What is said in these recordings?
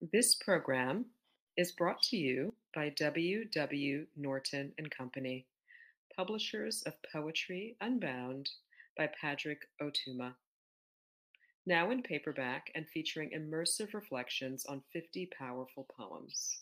This program is brought to you by W. W. Norton and Company, publishers of Poetry Unbound by Padraig Ó Tuama. Now in paperback and featuring immersive reflections on 50 powerful poems.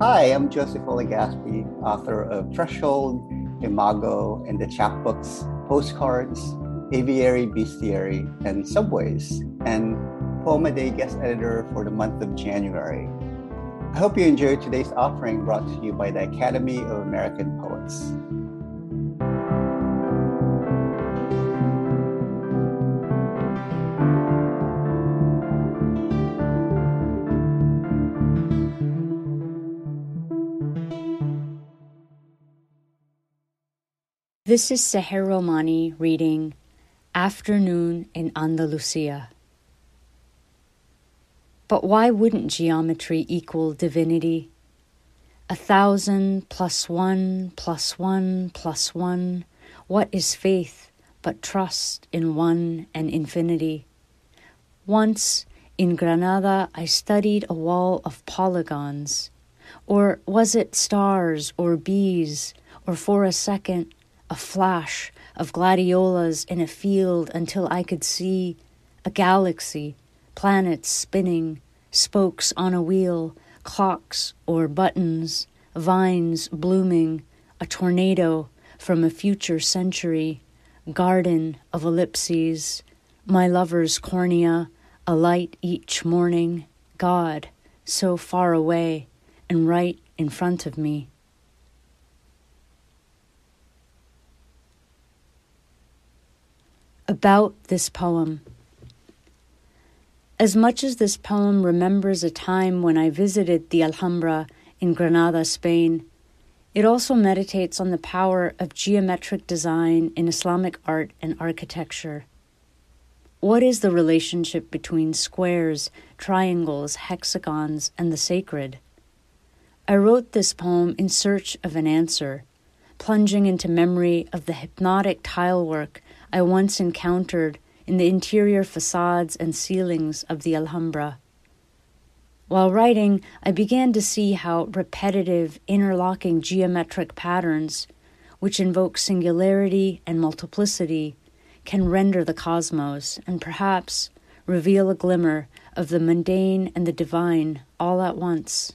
Hi, I'm Joseph O. Legaspi, author of Threshold, Imago, and the chapbooks Postcards, Aviary, Bestiary, and Subways, and Poem a Day guest editor for the month of January. I hope you enjoyed today's offering brought to you by the Academy of American Poets. This is Sahar Romani reading Afternoon in Andalusia. But why wouldn't geometry equal divinity? A thousand plus one plus one plus one. What is faith but trust in one and infinity? Once in Granada, I studied a wall of polygons. Or was it stars or bees, or for a second, a flash of gladiolas in a field until I could see a galaxy, planets spinning, spokes on a wheel, clocks or buttons, vines blooming, a tornado from a future century, garden of ellipses, my lover's cornea, a light each morning, God, so far away and right in front of me. About this poem. As much as this poem remembers a time when I visited the Alhambra in Granada, Spain, it also meditates on the power of geometric design in Islamic art and architecture. What is the relationship between squares, triangles, hexagons, and the sacred? I wrote this poem in search of an answer, plunging into memory of the hypnotic tilework I once encountered in the interior facades and ceilings of the Alhambra. While writing, I began to see how repetitive, interlocking geometric patterns, which invoke singularity and multiplicity, can render the cosmos and perhaps reveal a glimmer of the mundane and the divine all at once.